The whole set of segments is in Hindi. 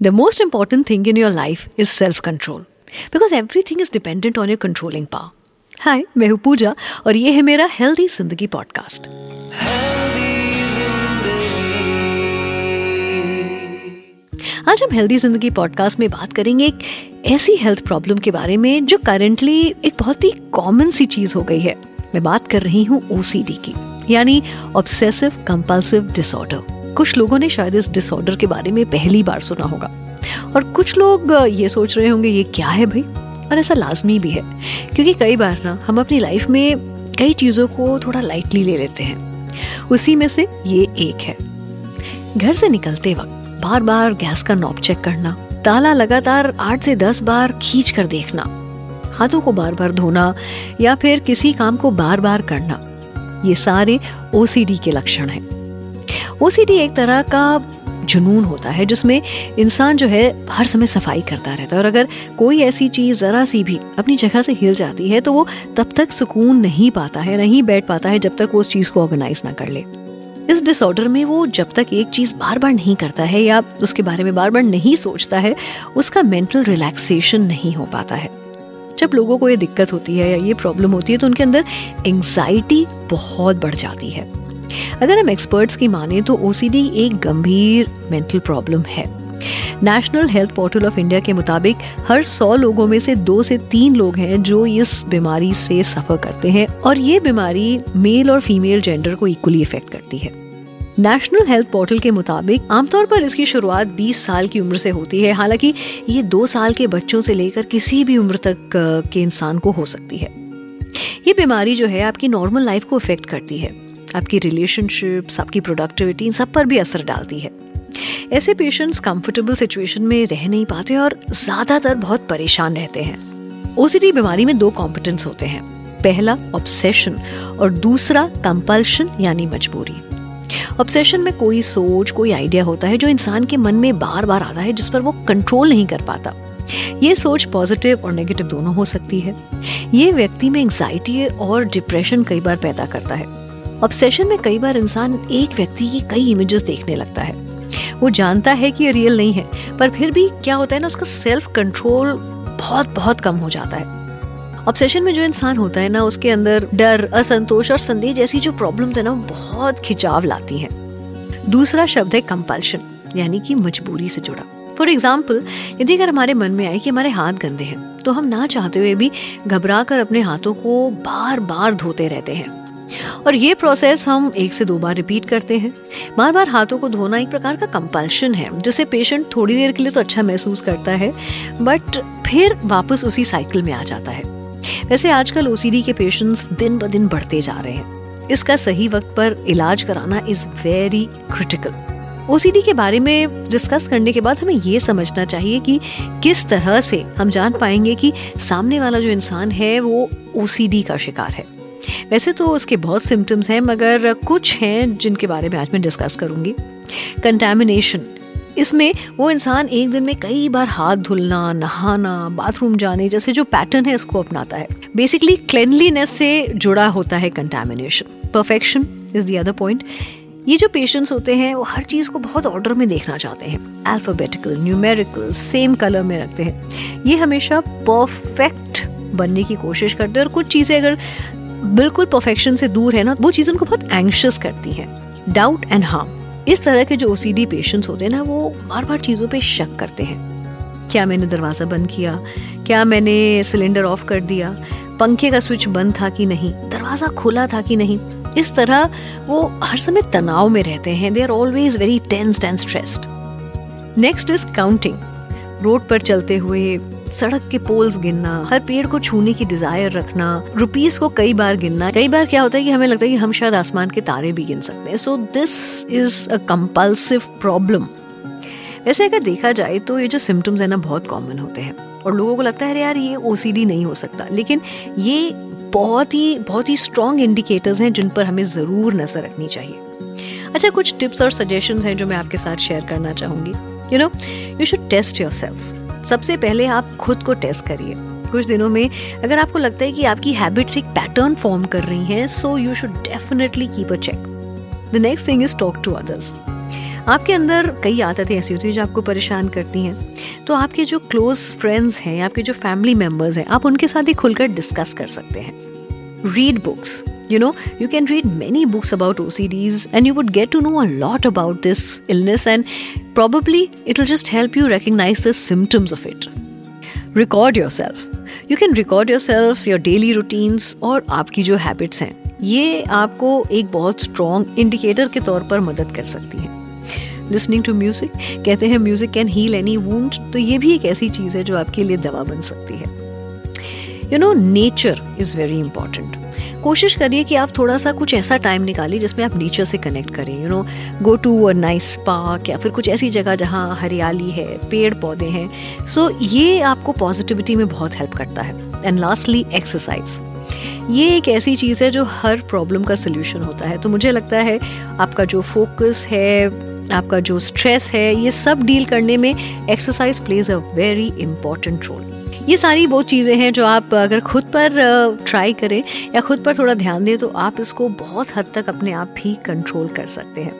The most important thing in your life is self control because everything is dependent on your controlling power. हाय मैं हूँ पूजा और ये है मेरा हेल्दी ज़िंदगी पॉडकास्ट आज हम हेल्दी ज़िंदगी पॉडकास्ट में बात करेंगे एक ऐसी हेल्थ प्रॉब्लम के बारे में जो करंटली एक बहुत ही कॉमन सी चीज़ हो गई है। मैं बात कर रही हूँ ओसीडी की, यानी ऑब्सेसिव कंपल्सिव डिसऑर्डर कुछ लोगों ने शायद इस डिसऑर्डर के बारे में पहली बार सुना होगा। और कुछ लोग ये सोच रहे होंगे, ये क्या है भाई? और ऐसा लाजमी भी है, क्योंकि कई बार ना हम अपनी लाइफ में कई चीज़ों को थोड़ा लाइटली ले लेते हैं। उसी में से ये एक है। घर से निकलते वक्त बार बार गैस का नॉब चेक करना, ताला लगातार आठ से दस बार खींच कर देखना, हाथों को बार बार धोना या फिर किसी काम को बार बार करना, ये सारे ओसीडी के लक्षण हैं। ओसीडी एक तरह का जुनून होता है, जिसमें इंसान जो है हर समय सफ़ाई करता रहता है। और अगर कोई ऐसी चीज़ ज़रा सी भी अपनी जगह से हिल जाती है तो वो तब तक सुकून नहीं पाता है, नहीं बैठ पाता है, जब तक वो उस चीज़ को ऑर्गेनाइज ना कर ले। इस डिसऑर्डर में वो जब तक एक चीज़ बार बार नहीं करता है या उसके बारे में बार बार नहीं सोचता है, उसका मेंटल रिलैक्सेशन नहीं हो पाता है। जब लोगों को ये दिक्कत होती है या ये प्रॉब्लम होती है तो उनके अंदर एंग्जाइटी बहुत बढ़ जाती है। अगर हम एक्सपर्ट्स की माने तो ओसीडी एक गंभीर मेंटल प्रॉब्लम है। National health portal of India के मुताबिक हर सौ लोगों में से दो से तीन लोग हैं जो इस बीमारी से सफ़र करते हैं और ये बीमारी मेल और फीमेल जेंडर को इक्वली इफ़ेक्ट करती है। नेशनल हेल्थ पोर्टल के मुताबिक आमतौर पर इसकी शुरुआत 20 साल की उम्र से होती है। हालाँकि ये दो साल के बच्चों से लेकर किसी भी उम्र तक, के इंसान को हो सकती है। ये बीमारी जो है आपकी नॉर्मल लाइफ को इफ़ेक्ट करती है। आपकी रिलेशनशिप्स आपकी प्रोडक्टिविटी इन सब पर भी असर डालती है। ऐसे पेशेंट्स कंफर्टेबल सिचुएशन में रह नहीं पाते और ज़्यादातर बहुत परेशान रहते हैं। ओसीडी बीमारी में दो कॉम्पिटेंस होते हैं। पहला ऑब्सेशन और दूसरा कंपल्शन यानी मजबूरी। ऑब्सेशन में कोई सोच, कोई आइडिया होता है जो इंसान के मन में बार बार आता है, जिस पर वो कंट्रोल नहीं कर पाता। ये सोच पॉजिटिव और नेगेटिव दोनों हो सकती है। ये व्यक्ति में एंग्जाइटी और डिप्रेशन कई बार पैदा करता है। ऑब्सेशन में कई बार इंसान एक व्यक्ति की कई इमेजेस देखने लगता है। वो जानता है कि ये रियल नहीं है, पर फिर भी क्या होता है ना, उसका सेल्फ कंट्रोल बहुत बहुत कम हो जाता है। ऑब्सेशन में जो इंसान होता है ना, उसके अंदर डर, असंतोष और संदेह जैसी जो प्रॉब्लम्स है ना, वो बहुत खिंचाव लाती हैं। दूसरा शब्द है कंपल्शन यानी कि मजबूरी से जुड़ा। फॉर एग्ज़ाम्पल यदि अगर हमारे मन में आए कि हमारे हाथ गंदे हैं तो हम ना चाहते हुए भी घबरा कर अपने हाथों को बार बार धोते रहते हैं। और ये प्रोसेस हम एक से दो बार रिपीट करते हैं। बार बार हाथों को धोना एक प्रकार का कंपल्शन है, जिसे पेशेंट थोड़ी देर के लिए तो अच्छा महसूस करता है बट फिर वापस उसी साइकिल में आ जाता है। वैसे आजकल ओसीडी के पेशेंट्स दिन ब दिन बढ़ते जा रहे हैं। इसका सही वक्त पर इलाज कराना इज़ वेरी क्रिटिकल ओसीडी के बारे में डिस्कस करने के बाद हमें ये समझना चाहिए कि किस तरह से हम जान पाएँगे कि सामने वाला जो इंसान है, वो ओसीडी का शिकार है। वैसे तो उसके बहुत सिम्टम्स हैं, मगर कुछ हैं जिनके बारे में आज मैं डिस्कस करूँगी। कंटेमिनेशन इसमें वो इंसान एक दिन में कई बार हाथ धुलना, नहाना बाथरूम जाने जैसे जो पैटर्न है इसको अपनाता है। बेसिकली क्लेनलीनेस से जुड़ा होता है contamination perfection is the other point ये जो पेशेंट्स होते हैं, वो हर चीज़ को बहुत ऑर्डर में देखना चाहते हैं। अल्फ़ाबेटिकल न्यूमेरिकल सेम कलर में रखते हैं। ये हमेशा परफेक्ट बनने की कोशिश करते हैं और कुछ चीज़ें अगर बिल्कुल परफेक्शन से दूर है ना, वो चीज़ उनको बहुत एंक्शियस करती है। डाउट एंड हार्म इस तरह के जो ओसीडी पेशेंट्स होते हैं ना, वो बार बार चीज़ों पे शक करते हैं। क्या मैंने दरवाज़ा बंद किया? क्या मैंने सिलेंडर ऑफ़ कर दिया? पंखे का स्विच बंद था कि नहीं? दरवाज़ा खुला था कि नहीं? इस तरह वो हर समय तनाव में रहते हैं। They are always very tensed and stressed next is counting road पर चलते हुए सड़क के पोल्स गिनना, हर पेड़ को छूने की डिज़ायर रखना रुपीस को कई बार गिनना, कई बार क्या होता है कि हमें लगता है कि हम शायद आसमान के तारे भी गिन सकते हैं। So this is a compulsive problem वैसे अगर देखा जाए तो ये जो सिम्टम्स है ना, बहुत कॉमन होते हैं। और लोगों को लगता है यार, ये ओसीडी नहीं हो सकता। लेकिन ये बहुत ही बहुत ही स्ट्रॉन्ग इंडिकेटर्स हैं जिन पर हमें ज़रूर नज़र रखनी चाहिए। अच्छा कुछ टिप्स और सजेशंस हैं जो मैं आपके साथ शेयर करना चाहूँगी। You know you should test yourself सबसे पहले आप खुद को टेस्ट करिए। कुछ दिनों में अगर आपको लगता है कि आपकी हैबिट्स एक पैटर्न फॉर्म कर रही हैं so you should definitely keep a check the next thing is talk to others आपके अंदर कई आदतें ऐसी होती हैं जो आपको परेशान करती हैं। तो आपके जो क्लोज फ्रेंड्स हैं, आपके जो फैमिली मेंबर्स हैं, आप उनके साथ ही खुलकर डिस्कस कर सकते हैं। Read books you know you can read many books about ocds and you would get to know a lot about this illness and probably it'll just help you recognize the symptoms of it record yourself you can record yourself your daily routines और आपकी जो हैबिट्स हैं ये आपको एक बहुत स्ट्रॉन्ग इंडिकेटर के तौर पर मदद कर सकती है लिसनिंग टू म्यूजिक कहते हैं music can heal any wound तो ये भी एक ऐसी चीज़ है जो आपके लिए दवा बन सकती है you know nature is very important कोशिश करिए कि आप थोड़ा सा कुछ ऐसा टाइम निकालिए जिसमें आप नेचर से कनेक्ट करें you know go to a nice park या फिर कुछ ऐसी जगह जहाँ हरियाली है पेड़ पौधे हैं। सो so, ये आपको पॉजिटिविटी में बहुत हेल्प करता है। एंड लास्टली एक्सरसाइज ये एक ऐसी चीज़ है जो हर प्रॉब्लम का सोल्यूशन होता है। तो मुझे लगता है आपका जो फोकस है आपका जो स्ट्रेस है ये सब डील करने में exercise plays a very important role ये सारी वो चीज़ें हैं जो आप अगर खुद पर ट्राई करें या खुद पर थोड़ा ध्यान दें तो आप इसको बहुत हद तक अपने आप ही कंट्रोल कर सकते हैं।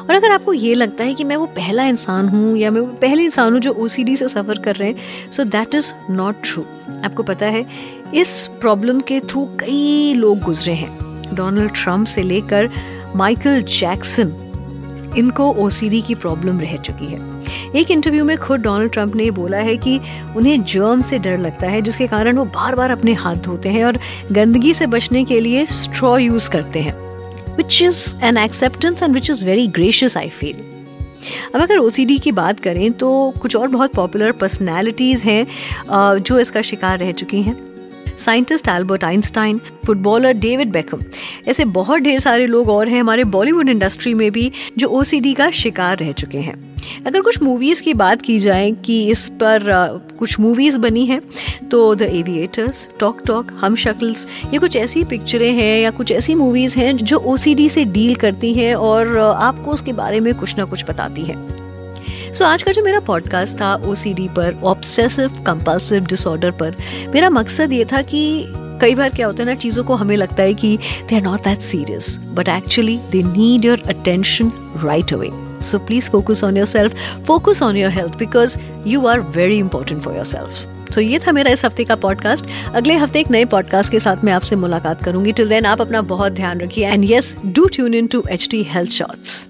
और अगर आपको ये लगता है कि मैं वो पहला इंसान हूँ या मैं वो पहले इंसान हूँ जो ओसीडी से सफ़र कर रहे हैं so that is not true आपको पता है, इस प्रॉब्लम के थ्रू कई लोग गुजरे हैं। डोनाल्ड ट्रंप से लेकर माइकल जैक्सन इनको ओसीडी की प्रॉब्लम रह चुकी है। एक इंटरव्यू में खुद डोनाल्ड ट्रंप ने बोला है कि उन्हें जर्म से डर लगता है, जिसके कारण वो बार बार अपने हाथ धोते हैं और गंदगी से बचने के लिए स्ट्रॉ यूज़ करते हैं which is an acceptance and which is very gracious I feel अब अगर ओसीडी की बात करें तो कुछ और बहुत पॉपुलर पर्सनैलिटीज़ हैं जो इसका शिकार रह चुकी हैं। Scientist Albert Einstein footballer David Beckham ऐसे बहुत ढेर सारे लोग और हैं हमारे बॉलीवुड इंडस्ट्री में भी जो ओसीडी का शिकार रह चुके हैं। अगर कुछ मूवीज़ की बात की जाए कि इस पर आ, कुछ मूवीज़ बनी हैं तो द एविएटर्स टॉक टॉक हम शक्ल्स ये कुछ ऐसी पिक्चरें हैं या कुछ ऐसी मूवीज़ हैं जो ओसीडी से डील करती हैं और आपको उसके बारे में कुछ ना कुछ बताती है। सो आज का जो मेरा पॉडकास्ट था ओसीडी पर ऑब्सेसिव कंपल्सिव डिसऑर्डर पर, मेरा मकसद ये था कि कई बार क्या होता है ना, चीज़ों को हमें लगता है कि they are not that serious but actually they need your attention right away so please focus on yourself focus on your health because you are very important for yourself तो ये था मेरा इस हफ़्ते का पॉडकास्ट अगले हफ़्ते एक नए पॉडकास्ट के साथ मैं आपसे मुलाकात करूँगी. टिल देन आप अपना बहुत ध्यान रखिए. And yes do tune in to H T health shorts